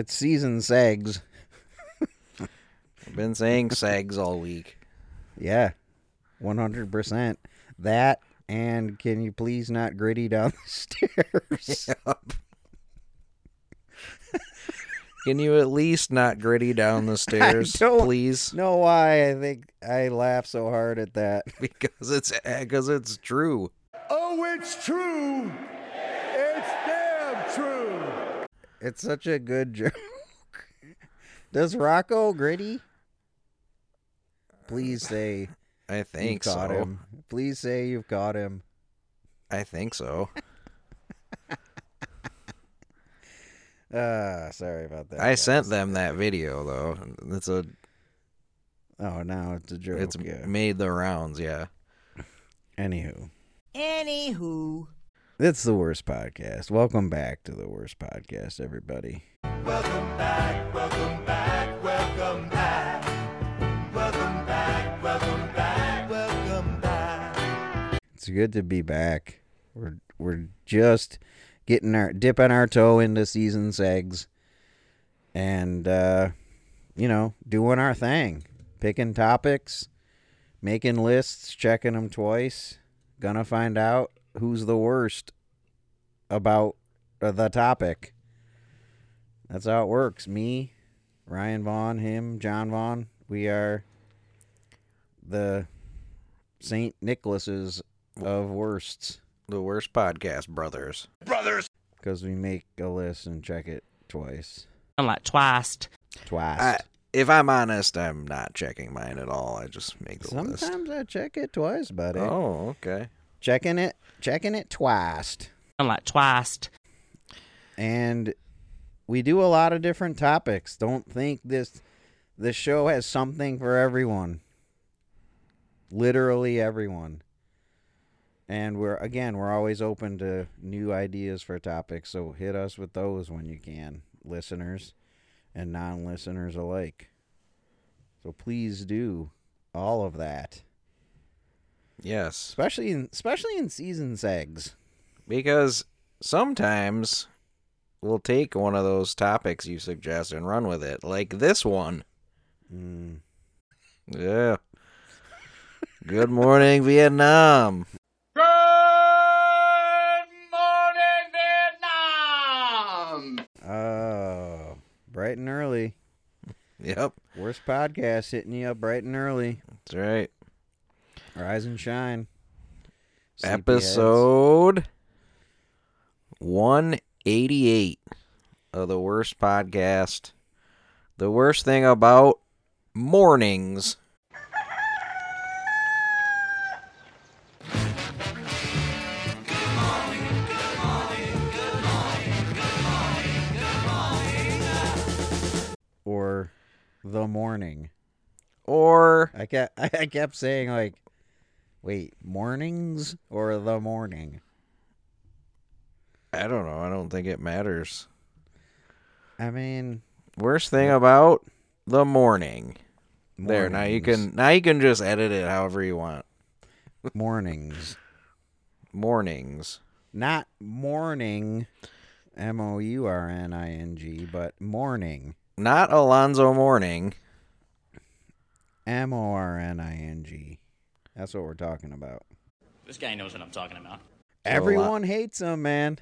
It's season segs. I've been saying segs all week. Yeah, 100%. That and can you please not gritty down the stairs? Can you at least not gritty down the stairs, don't- please? know why I think I laugh so hard at that. Because it's because it's true. Oh, it's true. It's damn true. It's such a good joke. Does Rocco gritty? Please say I you think so. caught him. Please say you've caught him. I think so. Uh, sorry about that. I guys. sent them that video though. It's a Oh, now it's a joke. it's yeah. made the rounds. Yeah. Anywho, Anywho. It's the worst podcast. Welcome back to the worst podcast, everybody. Welcome back, welcome back, welcome back. Welcome back, welcome back, welcome back. It's good to be back. We're we're just getting our dipping our toe into season segs, and uh, you know, doing our thing, picking topics, making lists, checking them twice. Gonna find out who's the worst about uh, the topic. That's how it works. Me, Ryan Vaughn, him, John Vaughn. We are the Saint Nicholas's of worsts The worst podcast, brothers. Brothers! because we make a list and check it twice. I'm like twice. Twice. I, if I'm honest, I'm not checking mine at all. I just make the list. Sometimes I check it twice, buddy. Oh, okay. Checking it, checking it twice. I'm like twice. And we do a lot of different topics. Don't think this this show has something for everyone. Literally everyone. And we're again, we're always open to new ideas for topics, so hit us with those when you can, listeners and non-listeners alike. So please do all of that, Yes, especially in especially in season segs. because sometimes we'll take one of those topics you suggest and run with it, like this one. Mm. Yeah. Good morning, Vietnam. Good morning, Vietnam. Oh, bright and early. Yep, Worst podcast hitting you up bright and early. that's right. Rise and shine. Episode 188 of the worst podcast. The worst thing about mornings. Good morning. Good morning. Good morning. Good morning. Good morning. Or the morning. Or I kept I kept saying like, wait, mornings or the morning. I don't know. I don't think it matters. I mean, Worst thing about the morning. There, now you can now you can just edit it however you want. mornings, Mornings. not mourning, M O U R N I N G, but morning, Not Alonzo Mourning. M O R N I N G. That's what we're talking about. This guy knows what I'm talking about. Everyone hates him, man.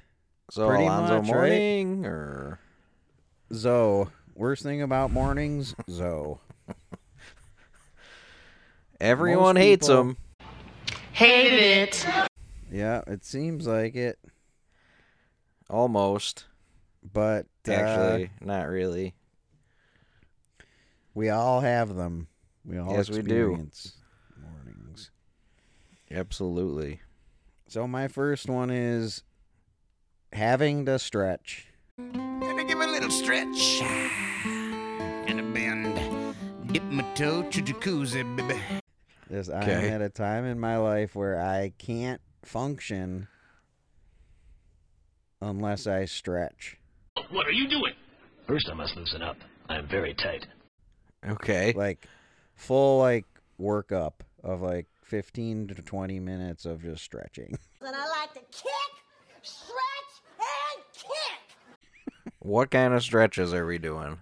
So Pretty Alonzo much, right? Or Zoe. Worst thing about mornings, Zoe. everyone Most hates people- him. Hated it. Yeah, it seems like it, Almost. but uh, Actually, not really. we all have them. We all Yes, we do. experience mornings. Absolutely. So my first one is having to stretch. Gonna give a little stretch and a bend. Dip my toe to jacuzzi, baby. Just I'm Okay. at a time in my life where I can't function unless I stretch. What are you doing? First, I must loosen up. I am very tight. Okay. Like full like workup of like 15 to 20 minutes of just stretching. And I like to kick, stretch, and kick. What kind of stretches are we doing?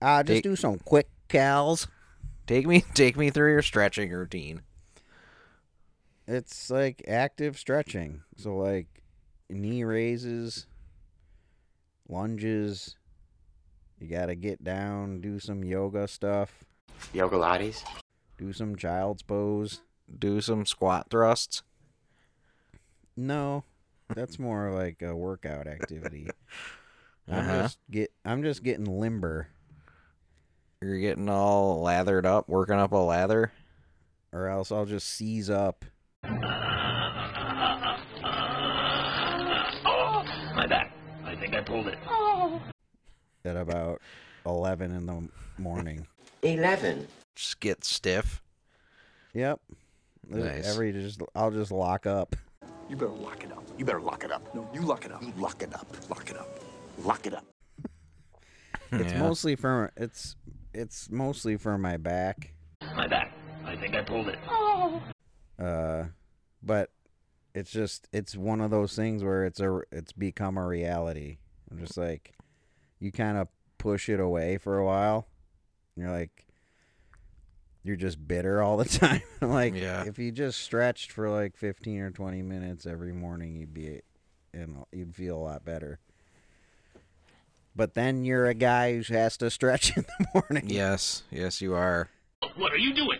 Ah, just Take- do some quick cows. Take me take me through your stretching routine. It's like active stretching. So like knee raises, lunges. You got to get down, do some yoga stuff, Yoga Lattes? Do some child's pose. Do some squat thrusts. No, that's more like a workout activity. I'm Uh-huh. just get I'm just getting limber You're getting all lathered up, working up a lather. or else I'll just seize up. Oh, my back. I think I pulled it. at about 11 in the morning. 11. Just get stiff. Yep. Nice. Every just I'll just lock up. You better lock it up. You better lock it up. No, you lock it up. You lock it up. Lock it up. Lock it up. It's Yeah. mostly for it's it's mostly for my back. My back. I think I pulled it. Oh. Uh but it's just it's one of those things where it's a it's become a reality. I'm just like you kind of push it away for a while. And you're like you're just bitter all the time. like Yeah. if you just stretched for like 15 or 20 minutes every morning, you'd be and you'd feel a lot better. But then you're a guy who has to stretch in the morning. Yes, yes, you are. What are you doing?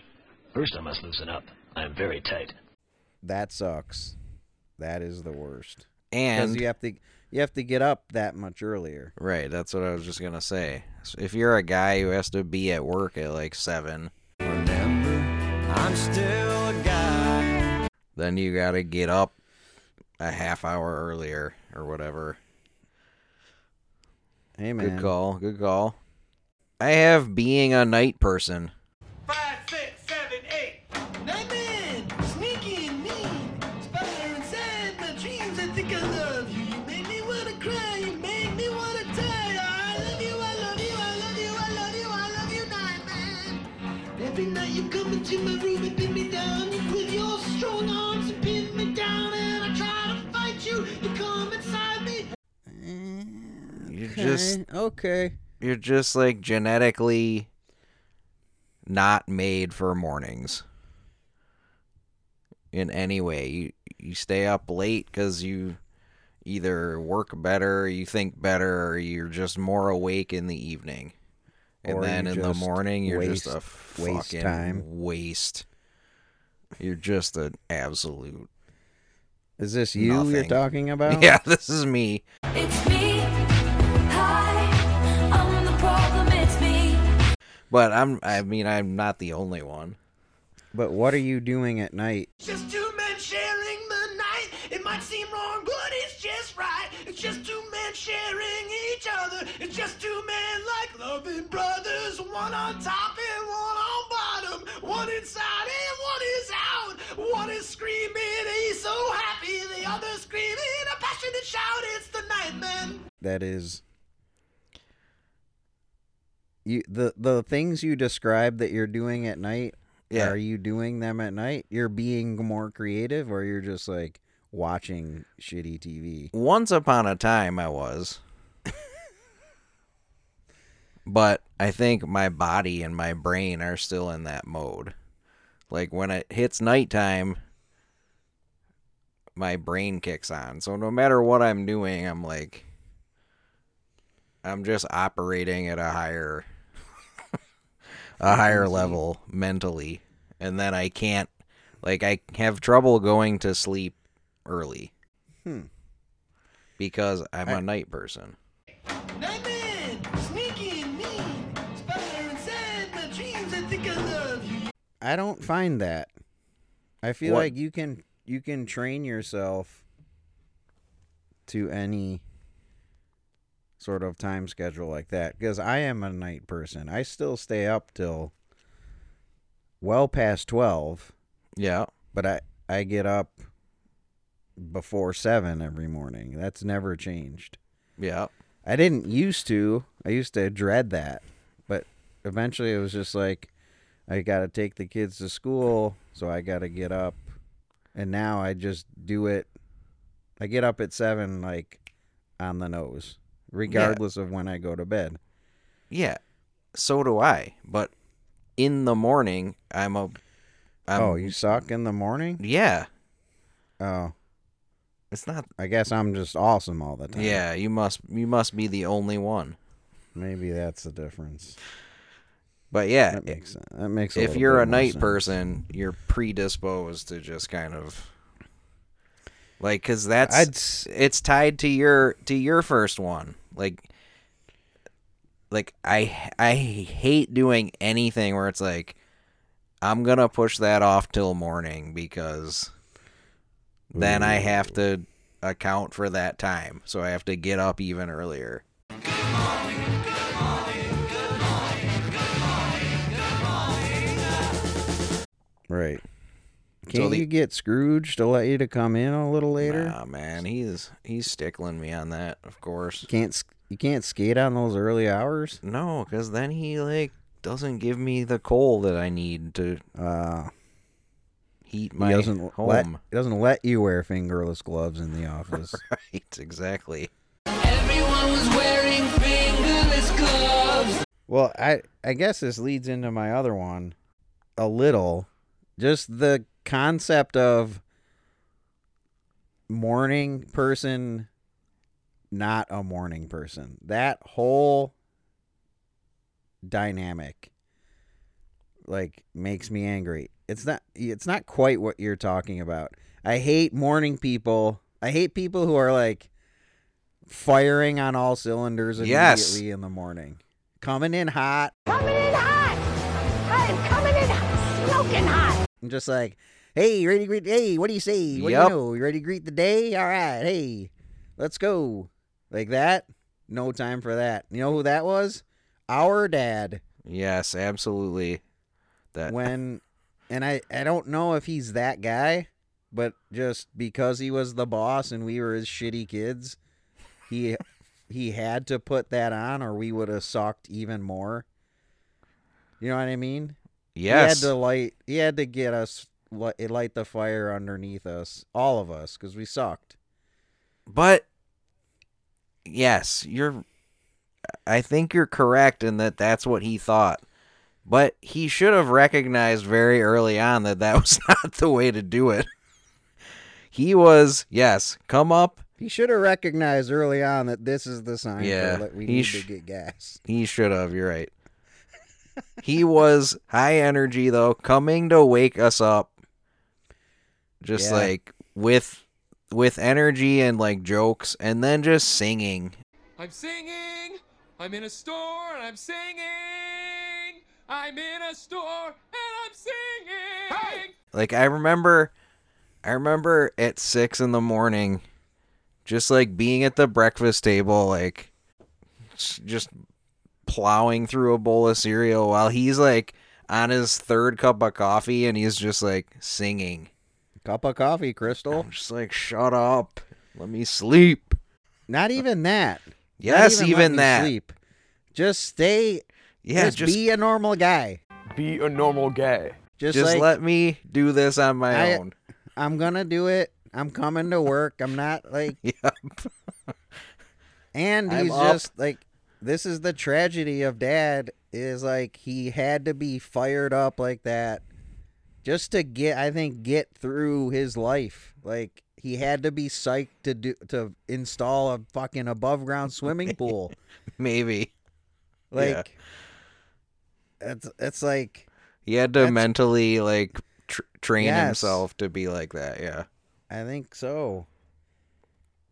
First, I must loosen up. I am very tight. That sucks. That is the worst. And Because you have to you have to get up that much earlier. right, that's what I was just gonna say. So if you're a guy who has to be at work at like seven, Remember, I'm still a guy. then you gotta get up a half hour earlier or whatever. Hey man. Good call. Good call. I have being a night person. Just Okay, okay. you're just like genetically not made for mornings in any way. You you stay up late because you either work better, you think better, or you're just more awake in the evening. And Or then in the morning, you're waste- just a waste fucking time. waste. You're just an absolute. Is this you you're talking about? Yeah, this is me. It's me. But I'm. I mean, I'm not the only one. But what are you doing at night? Just two men sharing the night. It might seem wrong, but it's just right. It's just two men sharing each other. It's just two men like loving brothers. One on top and one on bottom. One inside and one is out. One is screaming, he's so happy. The other screaming a passionate shout. It's the Nightman. That is you the the things you describe that you're doing at night. Yeah. Are you doing them at night? You're being more creative or you're just like watching shitty TV? Once upon a time, I was. but I think my body and my brain are still in that mode. Like when it hits nighttime, my brain kicks on. So no matter what I'm doing, I'm like, I'm just operating at a higher, a higher level mentally, and then I can't, like, I have trouble going to sleep early Hmm. because I'm a I- night person. Nightman, sneaky and mean. Spider inside my dreams. I think I love you. I don't find that. I feel What- like you can you can train yourself to any sort of time schedule like that because I am a night person. I still stay up till well past 12, Yeah. but I I get up before 7 every morning. That's never changed. Yeah. I didn't used to. I used to dread that. But eventually it was just like I got to take the kids to school, so I got to get up. And now I just do it I get up at 7 like on the nose, regardless of when I go to bed. Yeah. So do I. But in the morning, I'm a. I'm, oh, you suck in the morning? Yeah. Oh, It's not. I guess I'm just awesome all the time. Yeah. You must. You must be the only one. Maybe that's the difference. But yeah, That makes sense. That makes a if you're a night sense. person, you're predisposed to just kind of like because that's I'd it's tied to your to your first one. Like, like I I hate doing anything where it's like I'm gonna push that off till morning because then I have to account for that time, so I have to get up even earlier. Right. Can't the- you get Scrooge to let you to come in a little later? Nah, man, he's he's stickling me on that, of course. Can't you can't skate on those early hours? No, because then he like doesn't give me the coal that I need to Uh, heat he my doesn't home. let he doesn't let you wear fingerless gloves in the office. right, exactly. Everyone was wearing fingerless gloves. well, I I guess this leads into my other one a little. Just the concept of morning person not a morning person. That whole dynamic like makes me angry. It's not it's not quite what you're talking about. I hate morning people. I hate people who are like firing on all cylinders Yes. immediately in the morning. Coming in hot Coming in hot. I am coming in smoking hot. And just like, "Hey, you ready to greet hey, what do you say? What Yep. do you know? You ready to greet the day? All right. Hey, let's go." Like that? No time for that. You know who that was? Our dad. Yes, absolutely. That when and I I don't know if he's that guy, but just because he was the boss and we were his shitty kids, he he had to put that on or we would have sucked even more. You know what I mean? Yes, He had to light he had to get us li- light the fire underneath us, all of us cuz we sucked. but yes, you're. I think you're correct in that that's what he thought. But he should have recognized very early on that that was not the way to do it. He was, yes, come up. He should have recognized early on that this is the sign Yeah, that we need sh- to get gas. He should have, you're right. He was high energy though, coming to wake us up. Just Yeah. like with with energy and like jokes and then just singing. I'm singing. I'm in a store and I'm singing. I'm in a store and I'm singing. Like I remember I remember at six in the morning just like being at the breakfast table, like just plowing through a bowl of cereal while he's like on his third cup of coffee and he's just like singing. Cup of coffee, Crystal. I'm just like, shut up. Let me sleep. Not even that. Yes, let even me that. Sleep. Just stay. Yeah, just, just be a normal guy. Be a normal guy. Just, just like let me do this on my I- own. I'm gonna do it. I'm coming to work. I'm not like. Yep. And I'm he's up. just like. This is the tragedy of dad. Is like he had to be fired up like that, just to get. I think get through his life. Like he had to be psyched to do to install a fucking above ground swimming pool. Maybe. Like. It's it's like He had to mentally like tr- train Yes. himself to be like that. Yeah. I think so.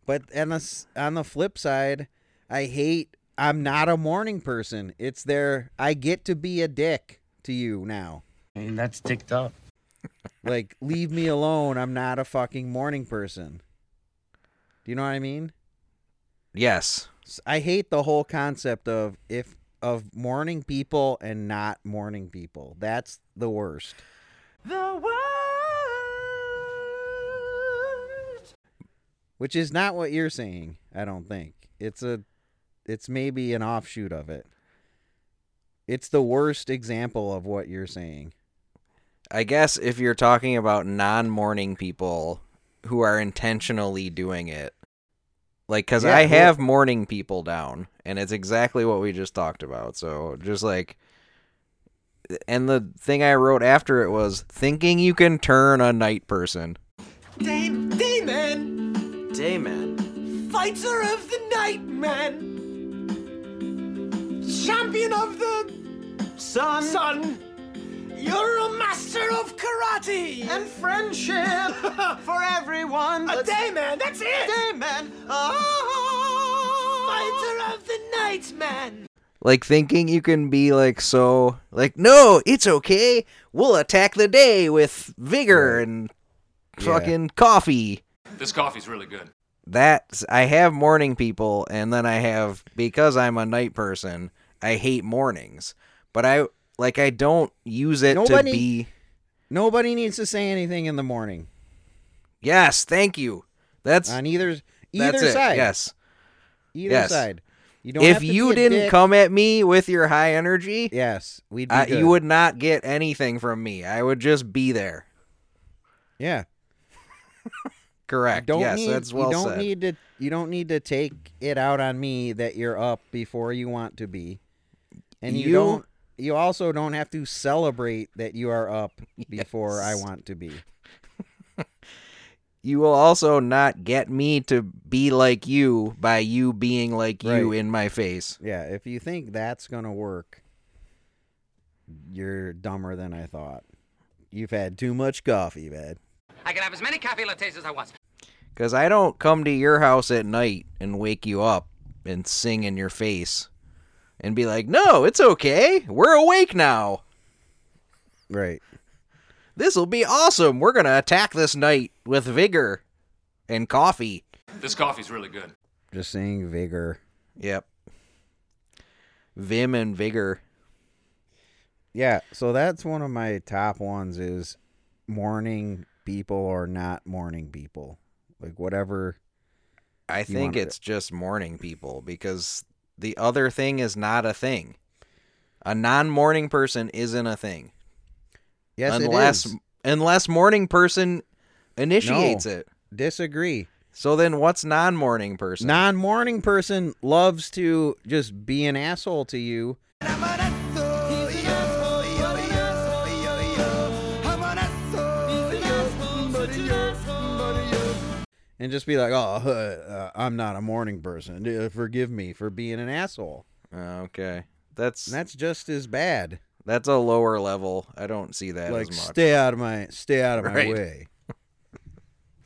But on the on the flip side, I hate. I'm not a morning person. It's there. I get to be a dick to you now. And that's ticked up. Like, leave me alone. I'm not a fucking morning person. Do you know what I mean? Yes. I hate the whole concept of if of morning people and not morning people. That's the worst. The worst. Which is not what you're saying, I don't think. It's a it's maybe an offshoot of it. It's the worst example of what you're saying. I guess if you're talking about non-morning people who are intentionally doing it, like, because Yeah, I well- have morning people down, and it's exactly what we just talked about. So just like, and the thing I wrote after it was thinking you can turn a night person. Dame, Dayman, Dayman. fighter of the night, man. Champion of the sun. Sun. You're a master of karate and friendship for everyone. A dayman, that's it. A dayman. Oh, ah. fighter of the night, man. Like thinking you can be like so like no, it's okay. We'll attack the day with vigor and Yeah. fucking coffee. This coffee's really good. That I have morning people and then I have because I'm a night person, I hate mornings. But I like I don't use it Nobody- to be Nobody needs to say anything in the morning Yes, thank you. That's on either either that's it. side. Yes. Either Yes. side. You don't If have to you didn't dick. come at me with your high energy, yes, we'd be I, good. you would not get anything from me. I would just be there. Yeah. Correct. Don't yes, need, that's well you don't said. need to you don't need to take it out on me that you're up before you want to be. And you, You- don't you also don't have to celebrate that you are up before I want to be. you will also not get me to be like you by you being like you in my face. Yeah, if you think that's going to work, you're dumber than I thought. You've had too much coffee, man. I can have as many cafe lattes as I want. Because I don't come to your house at night and wake you up and sing in your face and be like, no, it's okay. We're awake now. Right. This'll be awesome. We're going to attack this night with vigor and coffee. This coffee's really good. Just saying vigor. Yep. Vim and vigor. Yeah, so that's one of my top ones is morning people or not morning people. Like whatever I think wanna- it's just morning people because the other thing is not a thing. A non-morning person isn't a thing. Yes, unless it is. unless morning person initiates No. it. Disagree. So then what's non-morning person? Non-morning person loves to just be an asshole to you. And just be like, oh, uh, I'm not a morning person. Uh, Forgive me for being an asshole. Okay. That's And that's just as bad. that's a lower level. I don't see that like, as much. stay out of my, stay out of my way.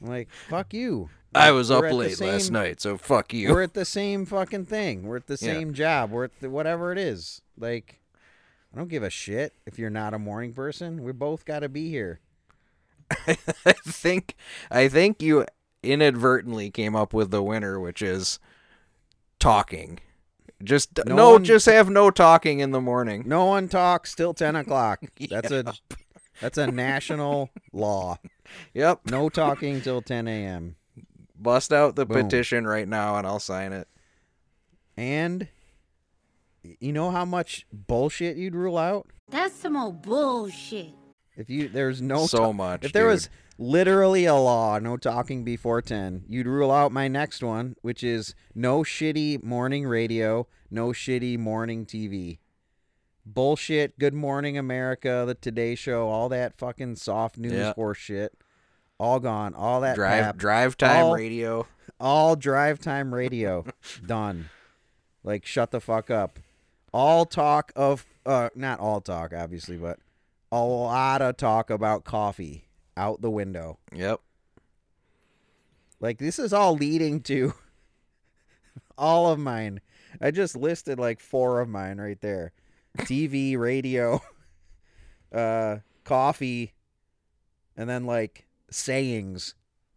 Like, fuck you. I was up late last night, so fuck you. We're at the same fucking thing. We're at the Yeah. same job. We're at the, whatever it is. Like, I don't give a shit if you're not a morning person. We both got to be here. I think I think you inadvertently came up with the winner, which is talking. Just No no, one- just have no talking in the morning. No one talks till ten o'clock. That's a that's a national law. Yep. No talking till ten a.m. Bust out the Boom. petition right now and I'll sign it. And you know how much bullshit you'd rule out That's some old bullshit. if you there's no So ta- much, If there was dude. Literally a law, no talking before ten, you'd rule out my next one, which is no shitty morning radio, no shitty morning TV. Bullshit. Good Morning America, the Today Show, all that fucking soft news Yeah. horse shit. All gone. All that Drive pap. drive time All- radio. all drive time radio done like shut the fuck up all talk of uh not all talk obviously but a lot of talk about coffee out the window Yep. like this is all leading to all of mine i just listed like four of mine right there tv radio uh coffee and then like sayings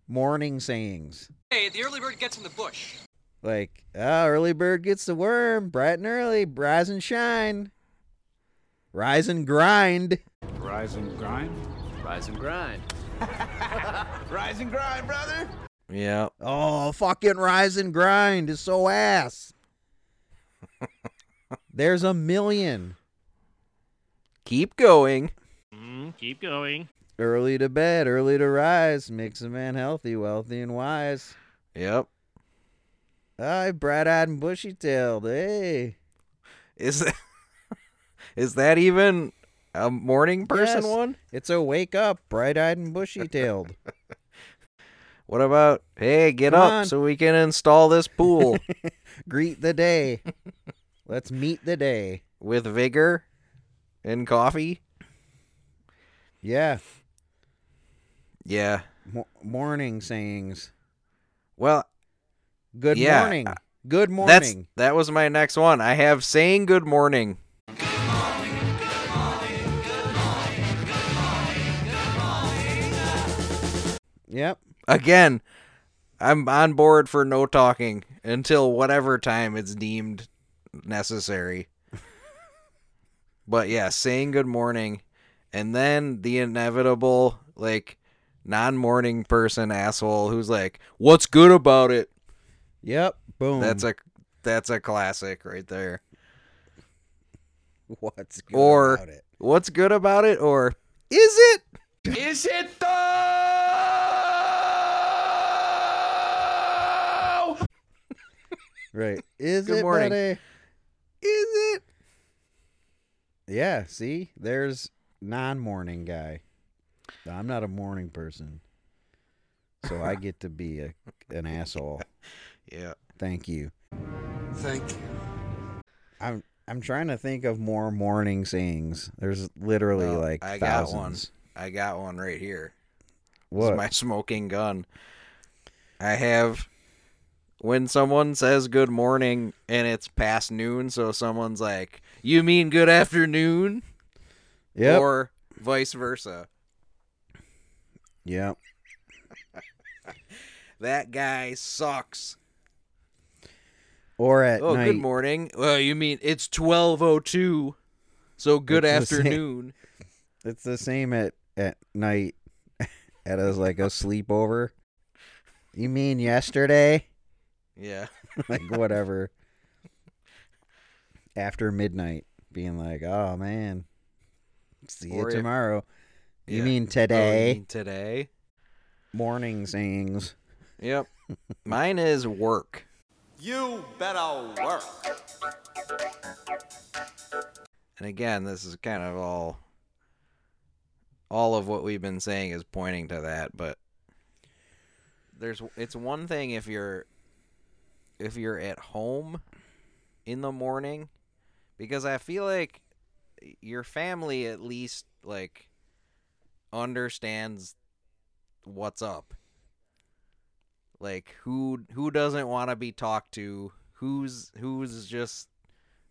morning sayings Hey, the early bird gets in the bush. Like, oh, early bird gets the worm, bright and early, rise and shine. Rise and grind. Rise and grind. Rise and grind. Rise and grind, brother. Yeah. Oh, fucking rise and grind is so ass. There's a million. Keep going. Mm, keep going. Early to bed, early to rise, makes a man healthy, wealthy, and wise. Yep. Aye, bright eyed and bushy tailed. Hey. Is that is that even a morning person Yes, one? It's a wake up, bright eyed and bushy tailed. What about hey, get Come up on. so we can install this pool Greet the day. Let's meet the day. with vigor and coffee? Yeah. Yeah. Mo- morning sayings. Well, Good Yeah, morning. Good that's morning. that was my next one. I have saying good morning. Yep. Again, I'm on board for no talking until whatever time it's deemed necessary. but yeah, saying good morning and then the inevitable like non-morning person asshole who's like, "What's good about it?" Yep. Boom. That's a that's a classic right there. What's good or about it? what's good about it or is it? Is it though? Right. Is Good it morning. buddy? Is it? Yeah, see? There's non-morning guy. I'm not a morning person. So I get to be a an asshole. Yeah. Thank you. Thank you. I'm I'm trying to think of more morning sayings. There's literally Well, like I got one. I got one right here. This What? is my smoking gun. I have when someone says good morning and it's past noon, so someone's like, "You mean good afternoon?" Yep. Or vice versa. Yep. That guy sucks. Or at oh, night. good morning. Well, you mean it's 12:02. So good It's the same- afternoon. It's the same at at night at us like a sleepover. You mean yesterday? Yeah. like whatever. After midnight, being like, "Oh man, see you Or if- tomorrow." You Yeah. mean Oh, you today? mean today? Morning sayings. Yep. Mine is work. You better work. And again, this is kind of all all of what we've been saying is pointing to that, but there's it's one thing if you're if you're at home in the morning because I feel like your family at least like understands what's up. Like who who doesn't want to be talked to? Who's who's just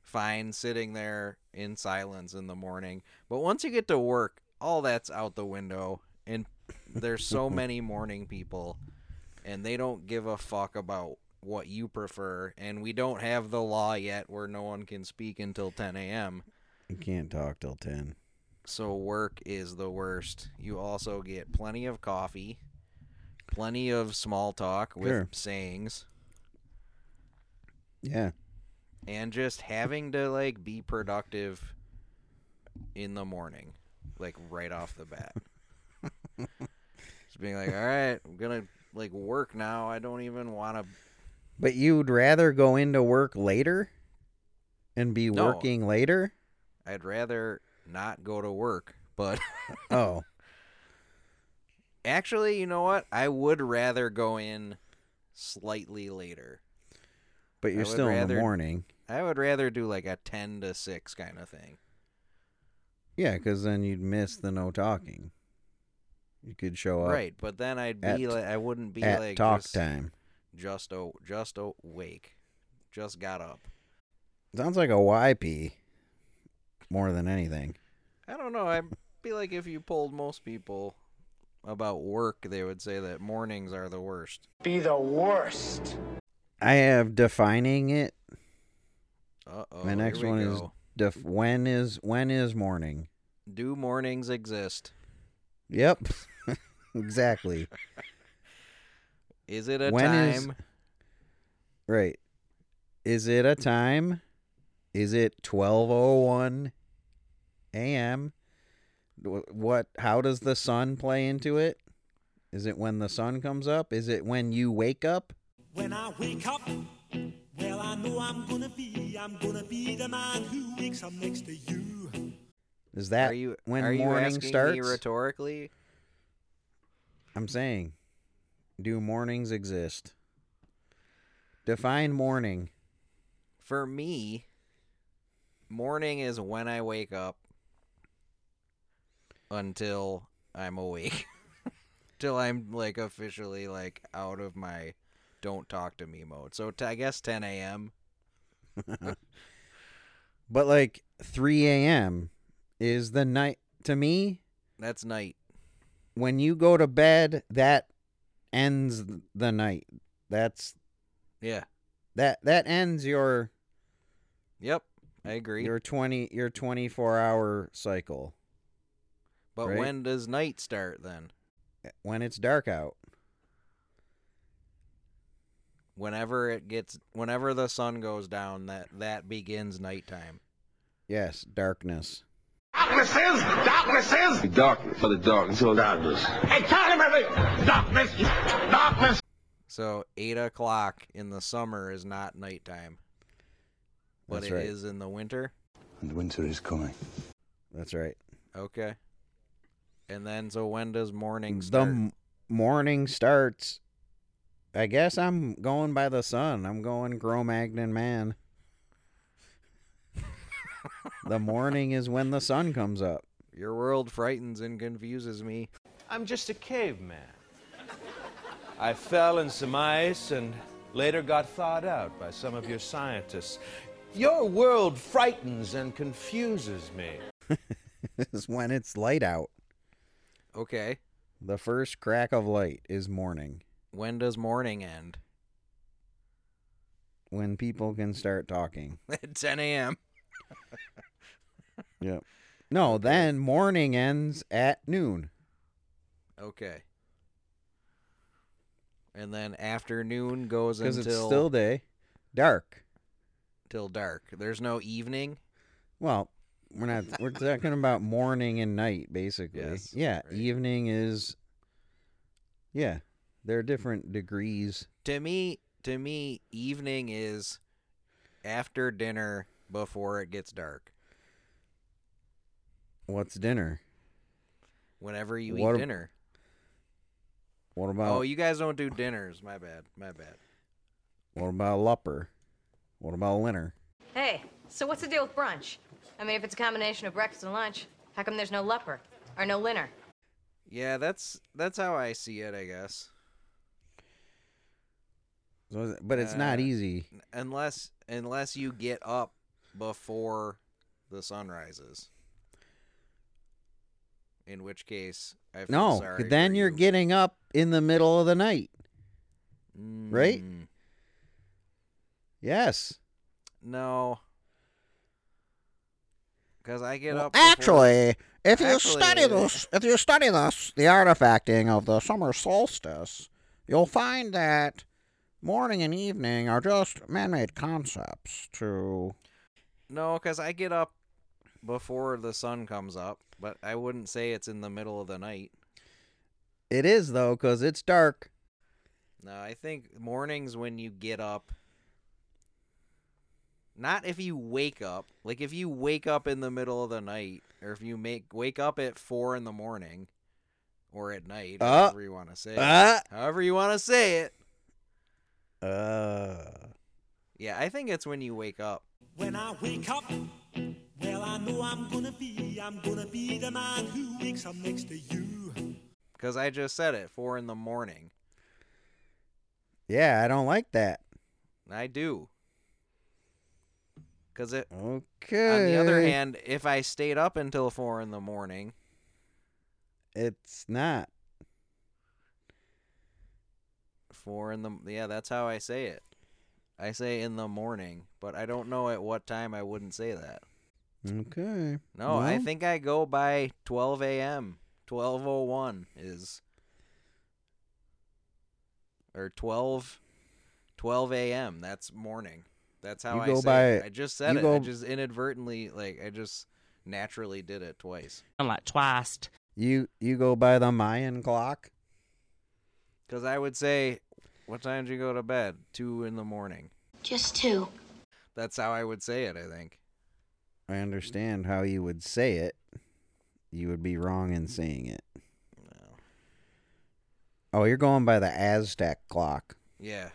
fine sitting there in silence in the morning. But once you get to work, all that's out the window and there's so many morning people and they don't give a fuck about what you prefer and we don't have the law yet where no one can speak until 10 a.m. You can't talk till ten. So work is the worst. You also get plenty of coffee, plenty of small talk with Sure. sayings, Yeah. and just having to like be productive in the morning, like right off the bat. just being like, all right, I'm gonna like work now. I don't even want to. But you'd rather go into work later and be No. working later? I'd rather not go to work, but Oh. actually, you know what? I would rather go in slightly later. But you're still in the morning. I would rather do like a 10 to 6 kind of thing. Yeah, because then you'd miss the no talking. You could show up. Right, but then I'd at- be like I wouldn't be at like talk just, time. Just o- just awake. Just got up. Sounds like a YP more than anything. I don't know. I feel like if you polled most people about work, they would say that mornings are the worst. Be the worst. I have defining it. Uh oh. My next one is def- when is when is morning? Do mornings exist? Yep. exactly. Is it a When time? is- Right. Is it a time? Is it 12:01 a.m.? What how does the sun play into it? Is it when the sun comes up? Is it when you wake up? When I wake up, well, I know I'm gonna be, I'm gonna be the man who wakes up next to you. Is that are you when are you morning asking starts? me rhetorically? I'm saying, do mornings exist? Define morning. For me, morning is when I wake up until I'm awake. Till I'm like officially like out of my don't talk to me mode. So t- I guess 10 a.m. But like 3 a.m. is the night to me. That's night. When you go to bed, that ends the night. That's Yeah. that that ends your Yep. I agree. your 20 your 24 hour cycle but right? when does night start then? Eh, when it's dark out. Whenever it gets whenever the sun goes down, that that begins nighttime. Yes, darkness. Darkness is, darkness is. Darkness for the darkness of darkness. Hey, tell him everything. Darkness, darkness. So eight o'clock in the summer is not nighttime. But That's it right. is in the winter? And winter is coming. That's right. Okay. And then so when does morning The start? m- morning starts. I guess I'm going by the sun. I'm going Cro-Magnon man. The morning is when the sun comes up. Your world frightens and confuses me. I'm just a caveman. I fell in some ice and later got thawed out by some of your scientists. Your world frightens and confuses me. is when it's light out. Okay. The first crack of light is morning. When does morning end? When people can start talking. At 10 a.m. Yep. No, then morning ends at noon. Okay. And then afternoon goes Because until it's still day. Dark. till dark. There's no evening. Well, we're not we're talking about morning and night basically. Yes, yeah, evening is Yeah. There are different degrees. To me, to me, evening is after dinner before it gets dark. What's dinner? Whenever you What eat ab- dinner. What about Oh, you guys don't do dinners. My bad. My bad. what about lupper? What about linner? Hey, so what's the deal with brunch? I mean, if it's a combination of breakfast and lunch, how come there's no lupper or no linner? Yeah, that's that's how I see it, I guess. So, but it's not Uh, easy. unless unless you get up before the sun rises. In which case, I No, then you're you. getting up in the middle of the night. Right? Mm, Yes. No. Because I get Well, up. before- actually, if you Actually, study this, if you study this, the artifacting of the summer solstice, you'll find that morning and evening are just man-made concepts to. No, because I get up before the sun comes up, but I wouldn't say it's in the middle of the night. It is though, cause it's dark. No, I think mornings when you get up. Not if you wake up. Like if you wake up in the middle of the night, or if you make wake up at four in the morning, or at night, Uh, however you want to say uh. it. However you want to say it. Uh. Yeah, I think it's when you wake up. When I wake up, well, I know I'm gonna be, I'm gonna be the man who wakes up next to you. Because I just said it, four in the morning. Yeah, I don't like that. I do. Because it. Okay. On the other hand, if I stayed up until four in the morning, it's not. four in the yeah, that's how I say it. I say in the morning, but I don't know at what time I wouldn't say that. Okay. No, I think I go by 12 a.m. 12:01 is or 12 12 a.m. That's morning. That's how You I go say it. by- I just said you it. I just inadvertently like I just naturally did it twice. I'm like twice. You you go by the Mayan clock. Cuz I would say what time did you go to bed? 2 in the morning. Just two. That's how I would say it, I think. I understand how you would say it. You would be wrong in saying it. Oh, you're going by the Aztec clock. Yeah.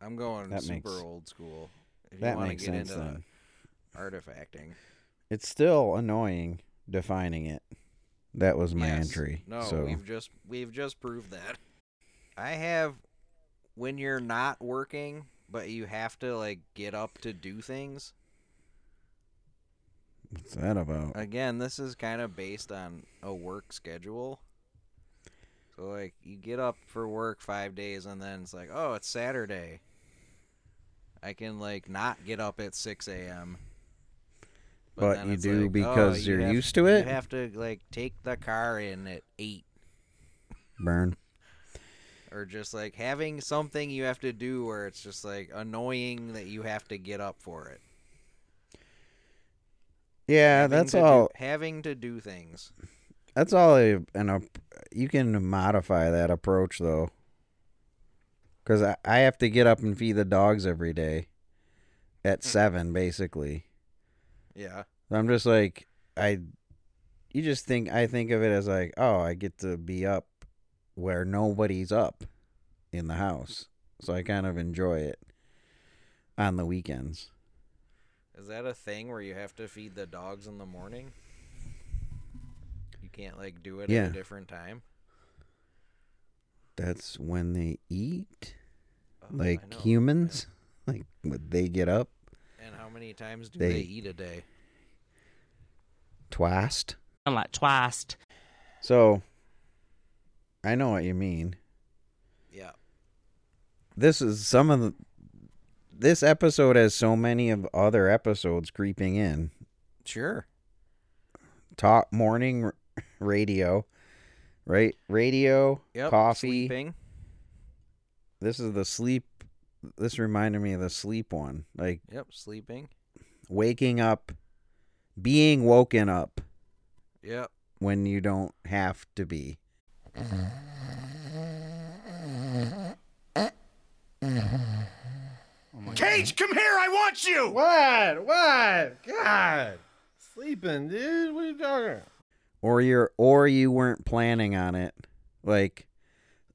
I'm going That super makes- old school. If that you want makes to get sense into then. artifacting. It's still annoying defining it. That was my Yes. entry. No, so we've just we've just proved that. I have when you're not working, but you have to like get up to do things. What's that about? Again, this is kind of based on a work schedule. So like you get up for work 5 days and then it's like, "Oh, it's Saturday." I can like not get up at 6 a.m. But then you do like, oh, because you you're have- used to it? You have to like take the car in at 8 Burn. or just like having something you have to do where it's just like annoying that you have to get up for it. Yeah, Having that's to do- all. having to do things. That's all. A, an ap- you can modify that approach though, because I, I have to get up and feed the dogs every day at hmm. seven, basically. Yeah. I'm just like I. You just think I think of it as like, oh, I get to be up where nobody's up in the house, so I kind of enjoy it on the weekends. Is that a thing where you have to feed the dogs in the morning? You can't like do it Yeah. at a different time. That's when they eat, Oh, like know. humans. Like would they get up And how many times do They- they, eat a day? twice? I'm like twice. So I know what you mean. Yeah. This is some of the this episode has so many of other episodes creeping in. Sure. Top morning r- radio, right? Radio, Yep. coffee. Sleeping. This is the sleep. This reminded me of the sleep one. Like Yep. Sleeping. waking up, being woken up Yep. when you don't have to be. Cage, come here! I want you! What? What? God. Sleeping, dude. What are you talking about? or you're or you weren't planning on it like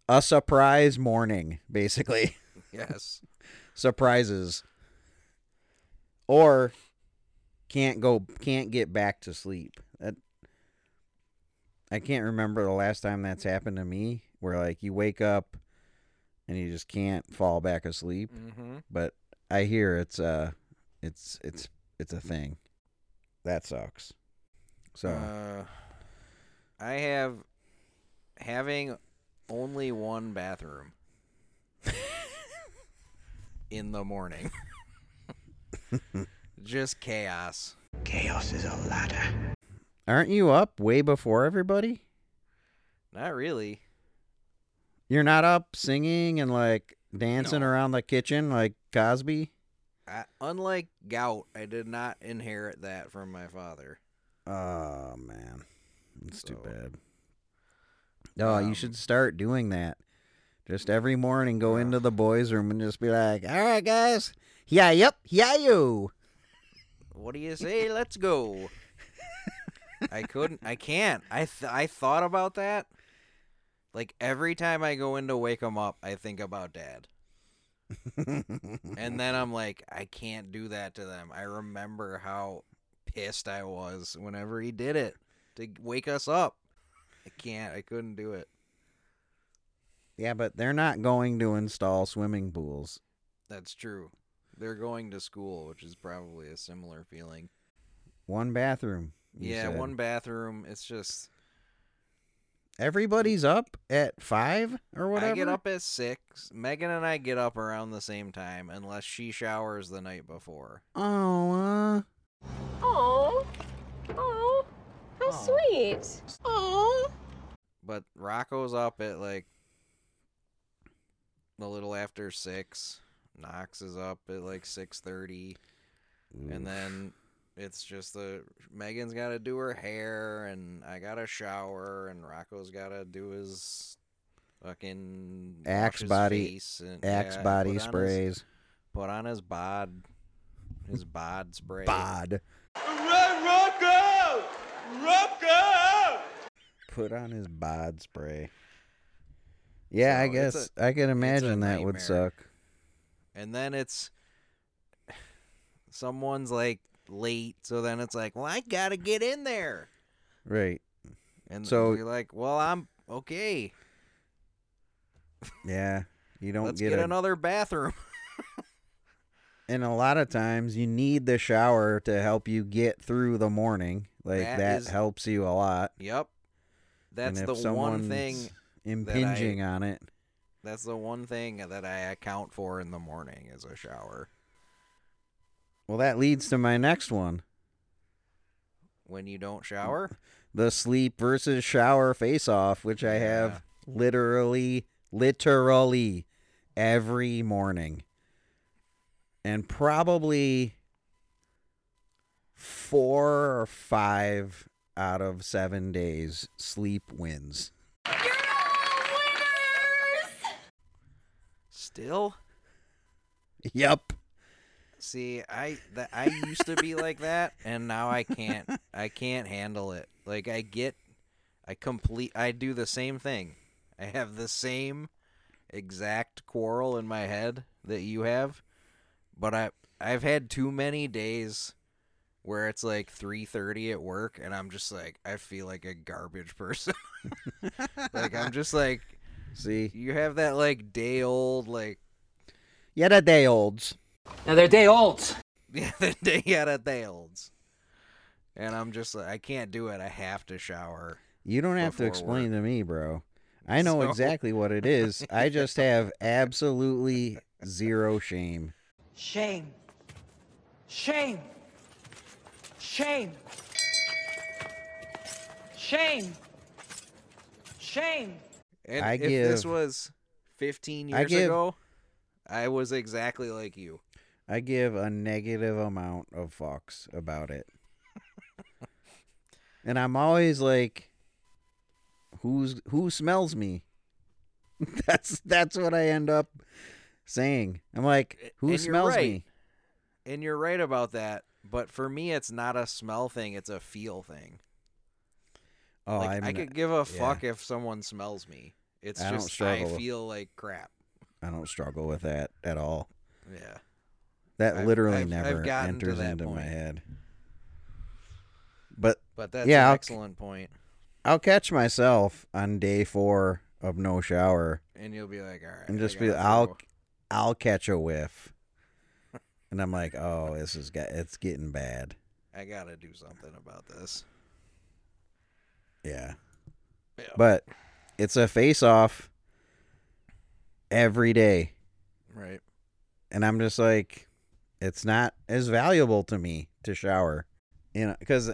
a surprise morning basically Yes. surprises or can't go can't get back to sleep that i can't remember the last time that's happened to me where like you wake up and you just can't fall back asleep Mhm. but i hear it's uh it's it's it's a thing that sucks so Uh, I have having only one bathroom in the morning. Just chaos. Chaos is a ladder. aren't you up way before everybody Not really. You're not up singing and like dancing around the kitchen like Cosby? I, unlike gout, I did not inherit that from my father. Oh man. It's too bad. Oh, Um, you should start doing that. Just every morning go into the boys' room and just be like, All right guys. Yeah, yep, yeah you. What do you say? Let's go. I couldn't. I can't. I th- I thought about that. Like every time I go in to wake him up, I think about dad. and then I'm like, I can't do that to them. I remember how pissed I was whenever he did it to wake us up. I can't. I couldn't do it. Yeah, but they're not going to install swimming pools. That's true. They're going to school, which is probably a similar feeling. One bathroom. yeah, said. one bathroom. It's just Everybody's up at five or whatever. I get up at six. Megan and I get up around the same time, unless she showers the night before. Oh, uh, Oh, oh, how sweet. Oh. But Rocco's up at like a little after six. Knox is up at like six thirty, and then it's just the Megan's got to do her hair, and I got to shower, and Rocco's got to do his fucking Axe body- and, Axe yeah, body put on his- sprays. put on his bod, his bod spray. bod. Run, Rocco! Rocco! Put on his bod spray. Yeah, I So it's guess a- I can imagine that would suck. and then it's someone's like late, so then it's like, well, I gotta get in there, Right. and So- you're like, well, I'm okay. Yeah. You don't Let's get, get, a, another bathroom. and a lot of times you need the shower to help you get through the morning. Like That that, is- helps you a lot. yep, that's the one thing. impinging I- on it. That's the one thing that I account for in the morning is a shower. Well, that leads to my next one. When you don't shower, The sleep versus shower face off, which I have literally literally every morning. And probably four or five out of seven days sleep wins. You're all winners! still. Yep. See, I that I used to be like that, and now I can't. I can't handle it. Like I get, I complete. I do the same thing. I have the same exact quarrel in my head that you have, but I I've had too many days where it's like three thirty at work, and I'm just like I feel like a garbage person. like I'm just like, see, you have that like day old like Yeah, the day olds. Now they're day olds. Yeah, the day out of day olds. And I'm just like, I can't do it. I have to shower. You don't have to explain work. to me, bro. I know So- exactly what it is. I just have absolutely zero shame. Shame. Shame. Shame. Shame. Shame. And I if this was 15 I years give- ago, I was exactly like you. I give a negative amount of fucks about it. and I'm always like who's who smells me? that's that's what I end up saying. I'm like, who And smells right. me? And you're right about that. But for me, it's not a smell thing; it's a feel thing. Oh, like, I could give a yeah. fuck if someone smells me. It's I just I with- feel like crap. I don't struggle with that at all. Yeah. That I've- literally I've- I've never enters that into my head. But But that's yeah, an I'll- excellent point. I'll catch myself on day four of no shower And you'll be like, all right. and just be I'll go." I'll catch a whiff, and I'm like, oh, this is get it's getting bad. I gotta do something about this. Yeah, Yeah. but it's a face off every day, Right. and I'm just like, it's not as valuable to me to shower, you know, because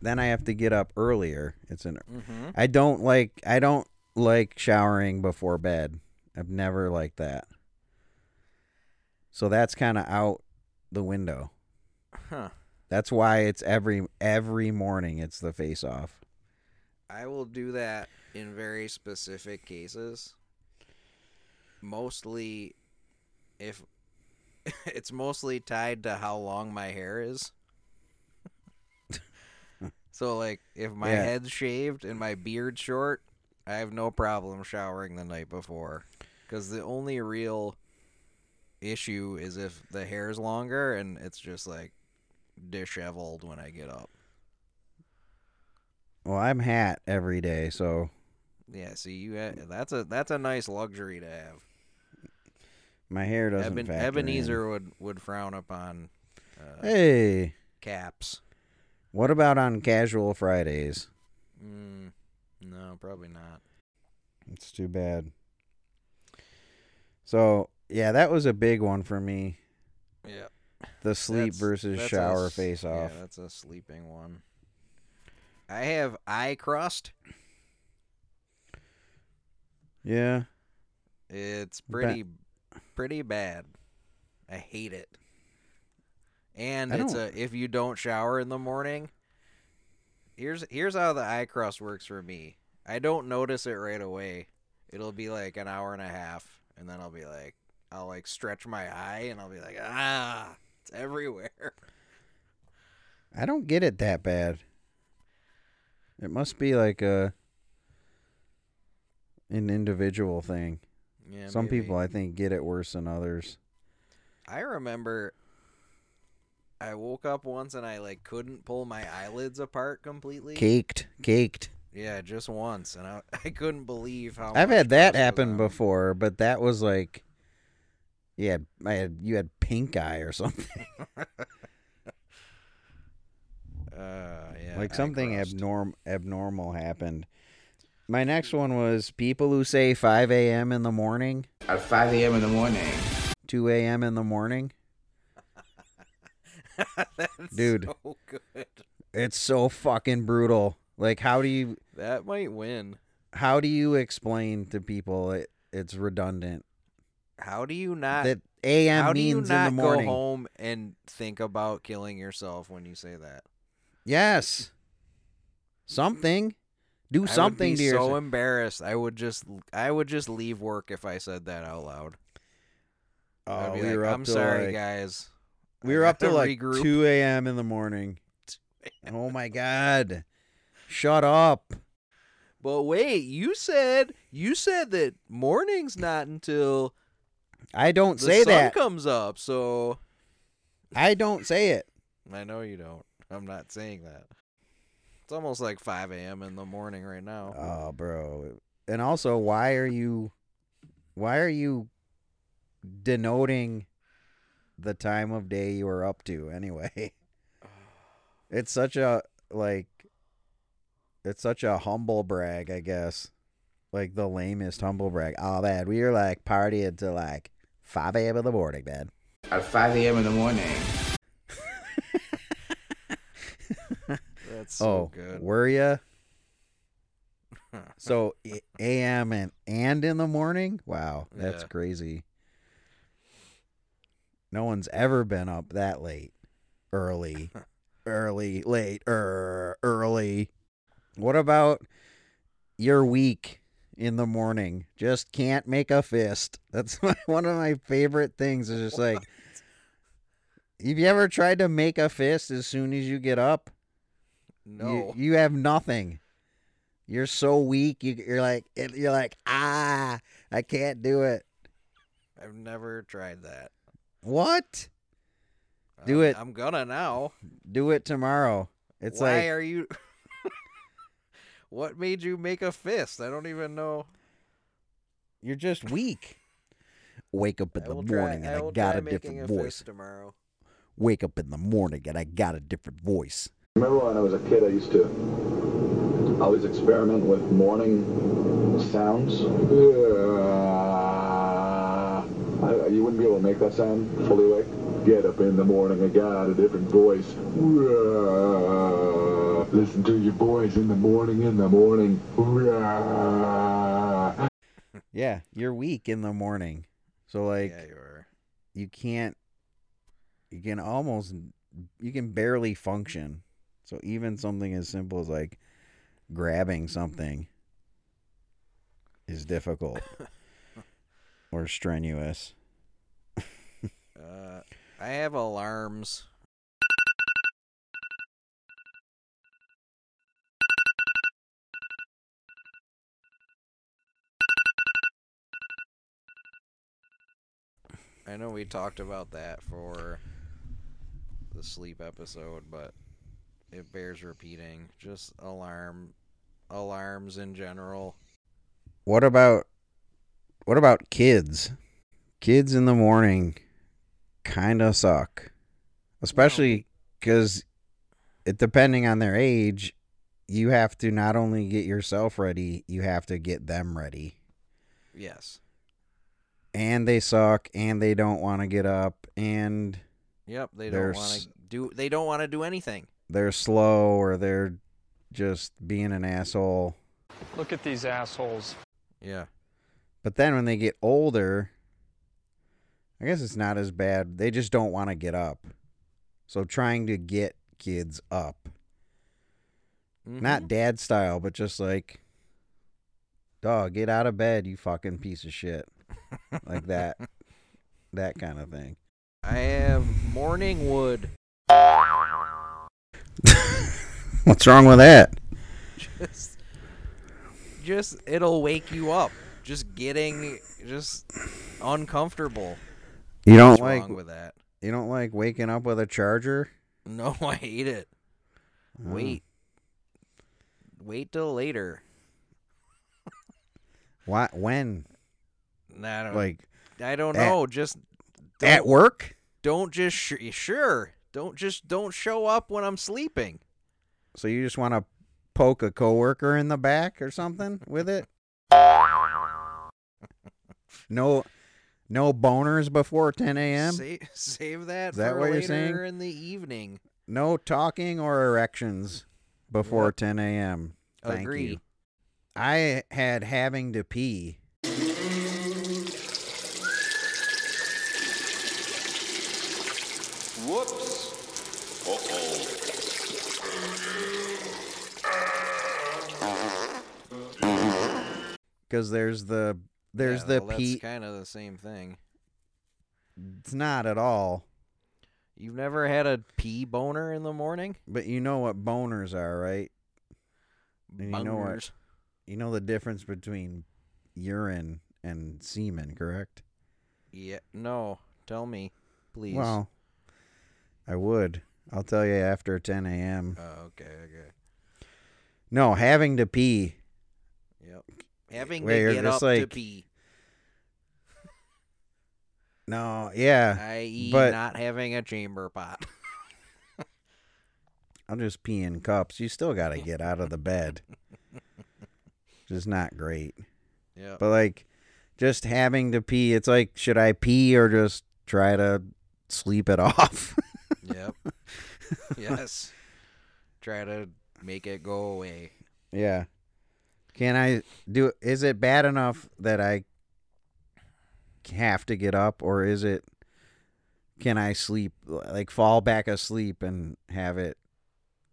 then I have to get up earlier. It's an Mhm. I don't like I don't like showering before bed. I've never liked that. So that's kind of out the window. Huh. That's why it's every every morning it's the face off. I will do that in very specific cases. Mostly if it's mostly tied to how long my hair is. so like if my Yeah. head's shaved and my beard's short, I have no problem showering the night before cuz the only real issue is if the hair's longer and it's just like disheveled when I get up. Well, I'm hat every day, so Yeah, see you ha- that's a that's a nice luxury to have. My hair doesn't Eben, factor Ebenezer in. would would frown upon uh, Hey, caps. what about on casual Fridays? Mm, No, probably not. It's too bad. So yeah, that was a big one for me. Yeah. The sleep That's- versus that's shower s- face off. Yeah, that's a sleeping one. I have eye crust. Yeah. It's pretty pretty bad. I hate it. And I it's don't- a if you don't shower in the morning. Here's here's how the eye crust works for me. I don't notice it right away. It'll be like an hour and a half, and then I'll be like, I'll like stretch my eye, and I'll be like, ah, it's everywhere. I don't get it that bad. It must be like a an individual thing. Yeah, Some maybe. people I think get it worse than others. I remember I woke up once and I like couldn't pull my eyelids apart completely. Caked, caked. Yeah, just once, and I I couldn't believe how. I've had that happen before, but that was like yeah, I had you had pink eye or something. Uh, yeah, like something abnorm abnormal happened. My next one was people who say 5 a.m. in the morning, At 5 a.m. in the morning. 2 a.m. in the morning. That's Dude. so good. It's so fucking brutal. Like, how do you That might win. how do you explain to people it, it's redundant? How do you not? That AM how do you means in not the morning. go home and think about killing yourself when you say that? Yes, something. Do something I would to be so embarrassed. I would just I would just leave work if I said that out loud. Oh, be we like, were up I'm sorry, like- guys. We were up to like regroup." 2 a.m. in the morning. Oh my god! Shut up. But wait, you said you said that morning's not until I don't the say sun that. comes up. So I don't say it. I know you don't. I'm not saying that. It's almost like 5 a.m. in the morning right now. Oh, bro. And also, why are you why are you denoting the time of day you are up to anyway? It's such a like it's such a humble brag, I guess. Like the lamest humble brag. Oh man, we were like partying to like five AM in the morning, man. At 5 a.m. in the morning. That's so oh, good. were you? so AM and and in the morning? Wow, that's Yeah. crazy. No one's ever been up that late, early, early, late, er, early. What about your week in the morning? Just can't make a fist. That's my, one of my favorite things. Is just like, have you ever tried to make a fist as soon as you get up? No. You, you have nothing. You're so weak. You, you're like you're like ah, I can't do it. I've never tried that. What? Do I'm- it. I'm gonna now. Do it tomorrow. It's Why like are you? what made you make a fist? I don't even know. you're just weak. Wake up in the will try- morning and I I, got a different a voice. tomorrow. Wake up in the morning and I got a different voice. Remember when I was a kid, I used to always experiment with morning sounds. I, you wouldn't be able to make that sound fully awake. Get up in the morning, I got a different voice. Listen to your voice in the morning, in the morning. Yeah, you're weak in the morning. So like Yeah, you are. you can't you can almost you can barely function. So even something as simple as like grabbing something is difficult or strenuous. Uh, I have alarms. I know we talked about that for the sleep episode, but it bears repeating. Just alarm alarms in general. What about what about kids? Kids in the morning kind of suck. Especially cuz it depending on their age, you have to not only get yourself ready, you have to get them ready. Yes. And they suck and they don't want to get up and Yep. They don't want to do. They don't want to do anything. They're slow or they're just being an asshole. Look at these assholes. Yeah. But then when they get older, I guess it's not as bad. They just don't want to get up. So trying to get kids up. Mm-hmm. Not dad style, but just like dog, get out of bed, you fucking piece of shit. like that. That kind of thing. I have morning wood. What's wrong with that? Just, just it'll wake you up. Just getting just uncomfortable. You don't What's like wrong with that? You don't like waking up with a charger? No, I hate it. Oh. Wait. Wait till later. What? when? I don't Like I don't at- know. Just at don't- work? Don't just sh- sure. Don't just don't show up when I'm sleeping. So you just want to poke a coworker in the back or something with it? No, no boners before 10 a.m. Save, save that Is that for what you're saying? in the evening. No talking or erections before Yep. 10 a.m. Thank Agree. you. I had having to pee. Whoops. Because there's the there's Yeah, the well, pee. Kind of the same thing. It's not at all. You've never had a pee boner in the morning? But you know what boners are, right? And you know what? Boners. You know the difference between urine and semen, correct? Yeah. No. Tell me, please. Well, I would. I'll tell you after 10 a.m. Oh, okay. Okay. No, having to pee. Yep. Having Where to get up to pee, No, yeah. i.e., but not having a chamber pot. I'm just peeing cups. You still got to get out of the bed. Just not great. Yeah. But like, just having to pee, it's like, should I pee or just try to sleep it off? yep. yes. Try to make it go away. yeah. Can I do? Is it bad enough that I have to get up, or is it? Can I sleep like fall back asleep and have it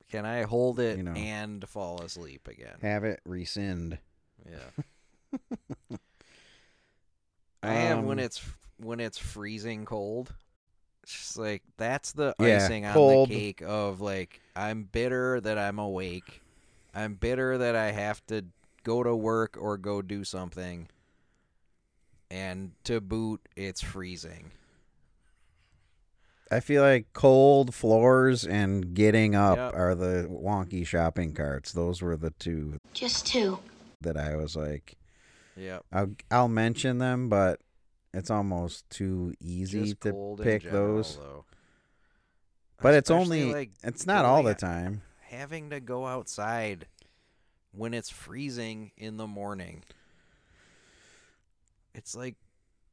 Can I hold it You know. and fall asleep again? have it rescind? Yeah. I when Um, it's when it's freezing cold. It's just like that's the Yeah, icing on cold. the cake of like I'm bitter that I'm awake. I'm bitter that I have to go to work or go do something. And to boot, it's freezing. I feel like cold floors and getting up Yep. are the wonky shopping carts. Those were the two Just two. that I was like, Yep. I'll I'll mention them, but it's almost too easy Just to cold in pick general, those. though. But it's only like, it's not all the time. Having to go outside when it's freezing in the morning. It's like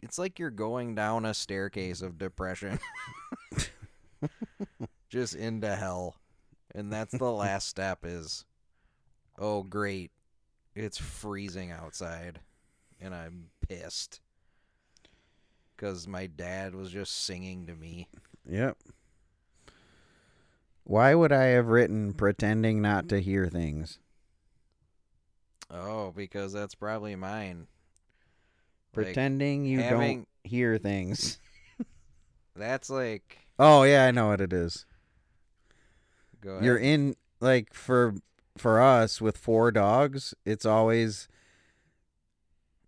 it's like you're going down a staircase of depression. Just into hell. And that's the last step is oh great. It's freezing outside and I'm pissed. Cuz my dad was just singing to me. Yep. Why would I have written pretending not to hear things? Oh, because that's probably mine. Like, Pretending you having- don't hear things. That's like Oh yeah, I know what it is. go You're in like for for us with four dogs, it's always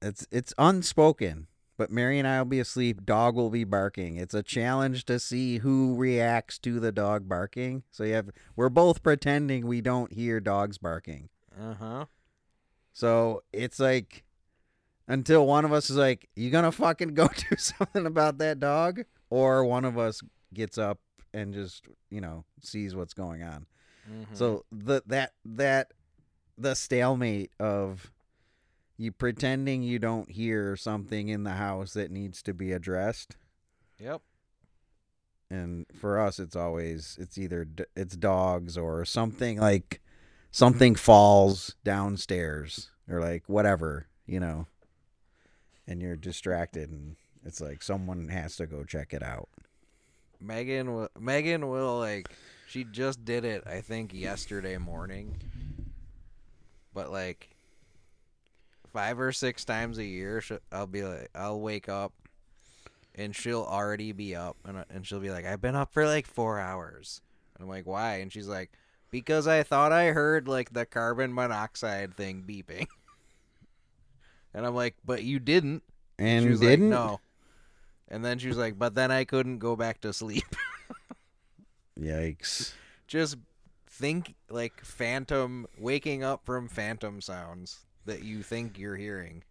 it's it's unspoken. But Mary and I will be asleep, dog will be barking. It's a challenge to see who reacts to the dog barking. So you have we're both pretending we don't hear dogs barking. Uh-huh. So it's like until one of us is like, "You gonna fucking go do something about that dog?" or one of us gets up and just you know sees what's going on. Mhm. So the that that the stalemate of you pretending you don't hear something in the house that needs to be addressed. Yep. And for us, it's always it's either d- it's dogs or something like something falls downstairs or like whatever you know, and you're distracted and it's like someone has to go check it out. Megan will Megan will like she just did it I think yesterday morning. But like five or six times a year I'll be like I'll wake up and she'll already be up and and she'll be like I've been up for like 4 hours. And I'm like why? And she's like because I thought I heard like the carbon monoxide thing beeping. and I'm like but you didn't. And she was didn't? like no. And then she was like, but then I couldn't go back to sleep. Yikes! Just think like phantom, waking up from phantom sounds that you think you're hearing.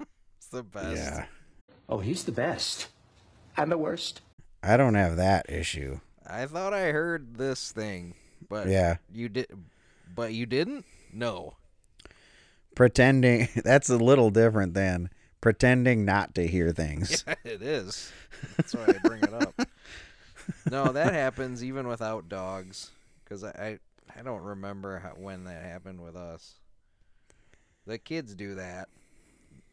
it's the best. Yeah, Oh, he's the best. And the worst. I don't have that issue. I thought I heard this thing, but Yeah. you did, but you didn't. No, Pretending that's a little different than pretending not to hear things. yeah, it is. That's why I bring it up. no, that happens even without dogs, because I, I I don't remember how, when that happened with us. The kids do that.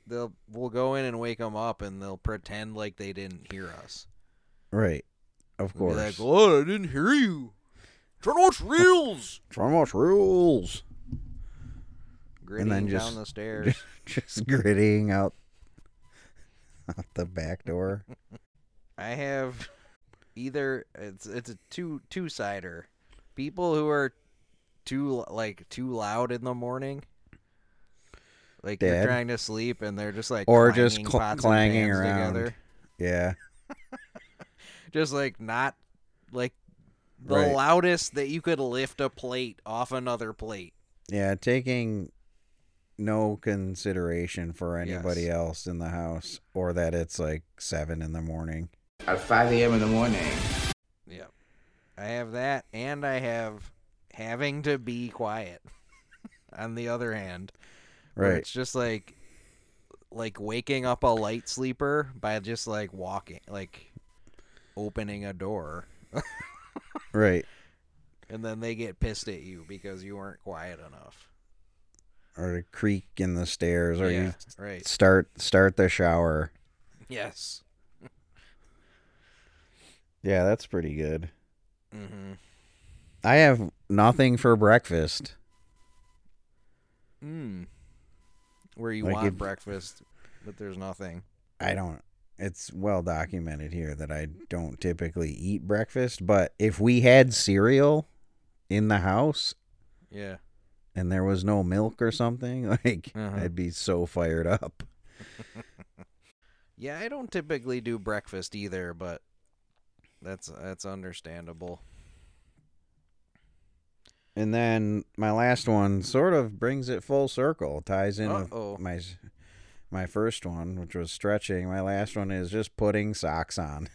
They'll we'll go in and wake them up, and they'll pretend like they didn't hear us. Right. Of course. like, "Oh, I didn't hear you. Trying to watch reels." Trying to watch rules. Gritting down the stairs. Just gritting out, out the back door. I have either it's it's a two two sider. People who are too like too loud in the morning. Like they're trying to sleep and they're just like or just clanging cl- pots and clanging pans around. together. Yeah. Just like not like the Right. loudest that you could lift a plate off another plate. Yeah, taking no consideration for anybody Yes. else in the house or that it's like seven in the morning. At 5 a.m. in the morning. Yeah. I have that and I have having to be quiet. on the other hand. Right. It's just like like waking up a light sleeper by just like walking like opening a door. Right. And then they get pissed at you because you weren't quiet enough. Or a creak in the stairs or Yeah, you right. start start the shower. Yes. Yeah, that's pretty good. Mm-hmm. I have nothing for breakfast. Mm. Where you Like want if- breakfast, but there's nothing. I don't it's well documented here that I don't typically eat breakfast, but if we had cereal in the house Yeah. and there was no milk or something, like Uh-huh. I'd be so fired up. Yeah, I don't typically do breakfast either, but that's that's understandable. And then my last one sort of brings it full circle, ties in Uh-oh. with my my first one, which was stretching. My last one is just putting socks on.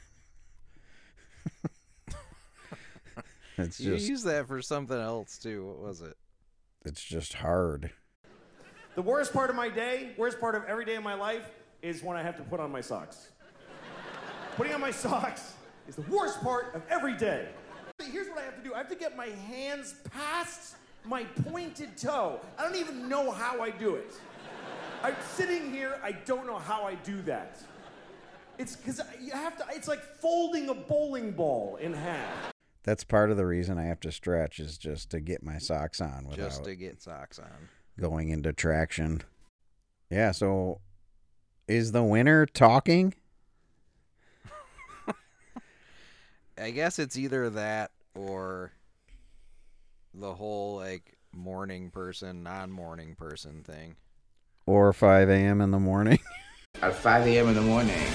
it's you just use that for something else too. What was it? it's just hard. The worst part of my day, worst part of every day of my life, is when I have to put on my socks. Putting on my socks is the worst part of every day. Here's what I have to do I have to get my hands past my pointed toe. I don't even know how I do it. I'm sitting here, I don't know how I do that. It's because you have to, it's like folding a bowling ball in half. That's part of the reason I have to stretch is just to get my socks on without Just to get socks on. going into traction. Yeah, so is the winner talking? I guess it's either that or the whole like morning person, non-morning person thing. Or 5 a.m. in the morning? At 5 a.m. in the morning.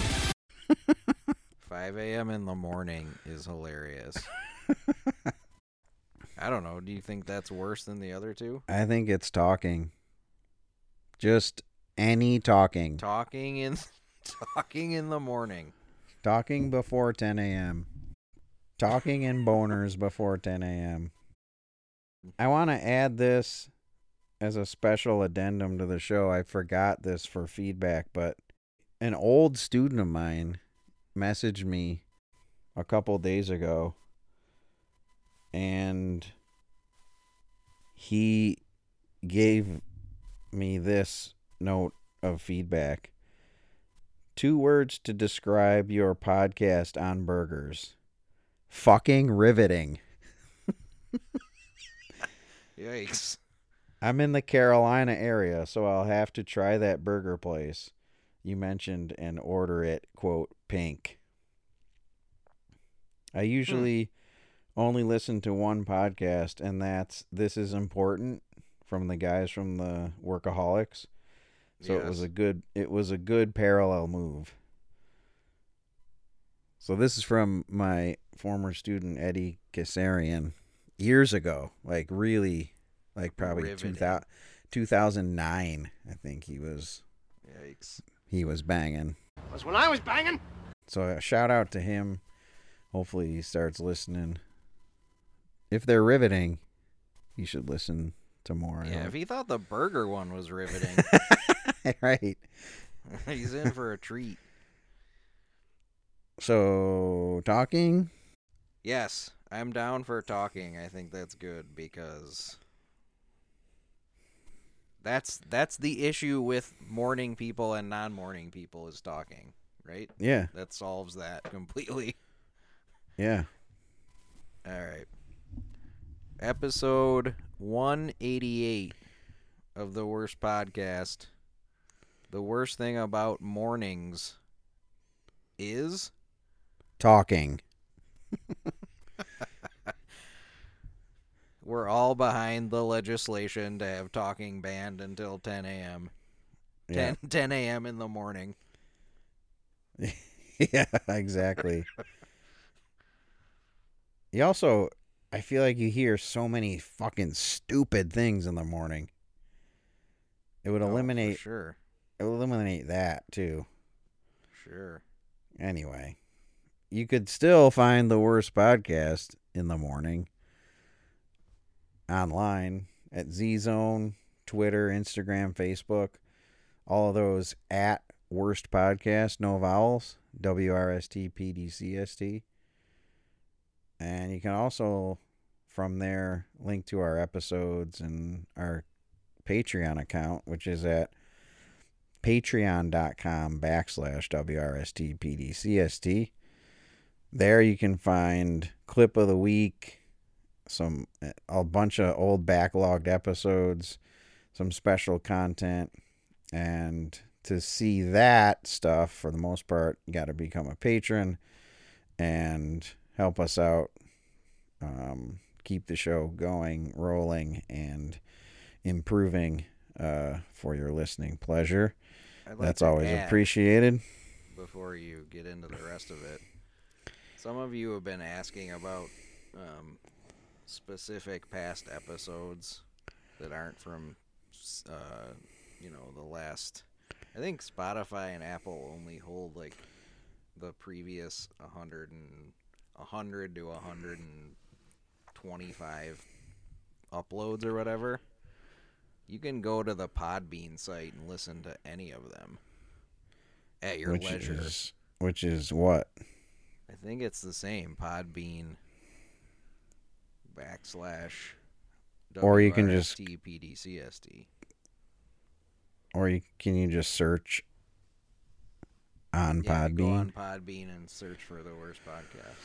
5 a.m. in the morning is hilarious. I don't know. Do you think that's worse than the other two? I think it's talking. Just any talking. Talking in talking in the morning. Talking before 10 a.m. Talking in boners before 10 a.m. I want to add this as a special addendum to the show, I forgot this for feedback, but an old student of mine messaged me a couple days ago and he gave me this note of feedback. Two words to describe your podcast on burgers. Fucking riveting. Yikes. I'm in the Carolina area, so I'll have to try that burger place you mentioned and order it, quote, pink. I hmm. usually only listen to one podcast, and that's This Is Important from the guys from the Workaholics. So it was a good it was a good parallel move. So this is from my former student Eddie Kasarian years ago, like really like probably Riveting. 2000, 2009 I think he was Yikes. he was banging. Was when I was banging. So a shout out to him. Hopefully he starts listening. If they're riveting, you should listen to more. Yeah, if he thought the burger one was riveting, right. he's in for a treat. So talking. Yes, I'm down for talking. I think that's good because that's that's the issue with morning people and non-morning people is talking, right? Yeah. That solves that completely. Yeah. All right. Episode 188 of the worst podcast. The worst thing about mornings is Talking. we're all behind the legislation to have talking banned until 10 a.m. 10, 10 a.m. in the morning. yeah, exactly. you also I feel like you hear so many fucking stupid things in the morning. It would Oh, eliminate sure. It would eliminate that too. Sure. Anyway, you could still find the worst podcast in the morning online at Z Zone, Twitter, Instagram, Facebook. All of those at worst podcast, no vowels, W R S T P D C S T. And you can also, from there, link to our episodes and our Patreon account, which is at patreon.com backslash WRSTPDCST. There you can find clip of the week, some a bunch of old backlogged episodes, some special content, and to see that stuff for the most part, you got to become a patron and help us out. Um, keep the show going, rolling, and improving uh, for your listening pleasure. Like That's always appreciated. before you get into the rest of it. Some of you have been asking about um, specific past episodes that aren't from, uh, you know, the last. I think Spotify and Apple only hold like the previous 100 and 100 to 125 uploads or whatever. You can go to the Podbean site and listen to any of them at your which leisure. is which is what I think it's the same. Podbean backslash Or you can just- WRSTPDCST. or you can you just search on Yeah, you go Podbean on Podbean and search for the worst podcast.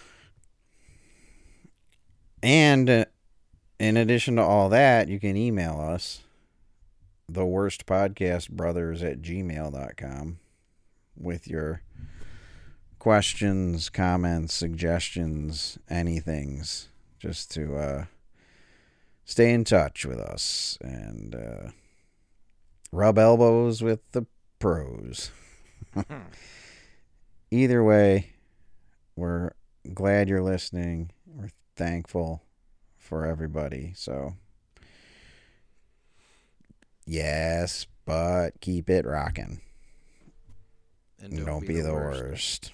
and uh, in addition to all that you can email us the worst podcast brothers at gmail.com with your questions comments suggestions anythings just to uh stay in touch with us and uh rub elbows with the pros. Either way we're glad you're listening. We're thankful for everybody so. Yes but keep it rocking. And don't, be, the worst.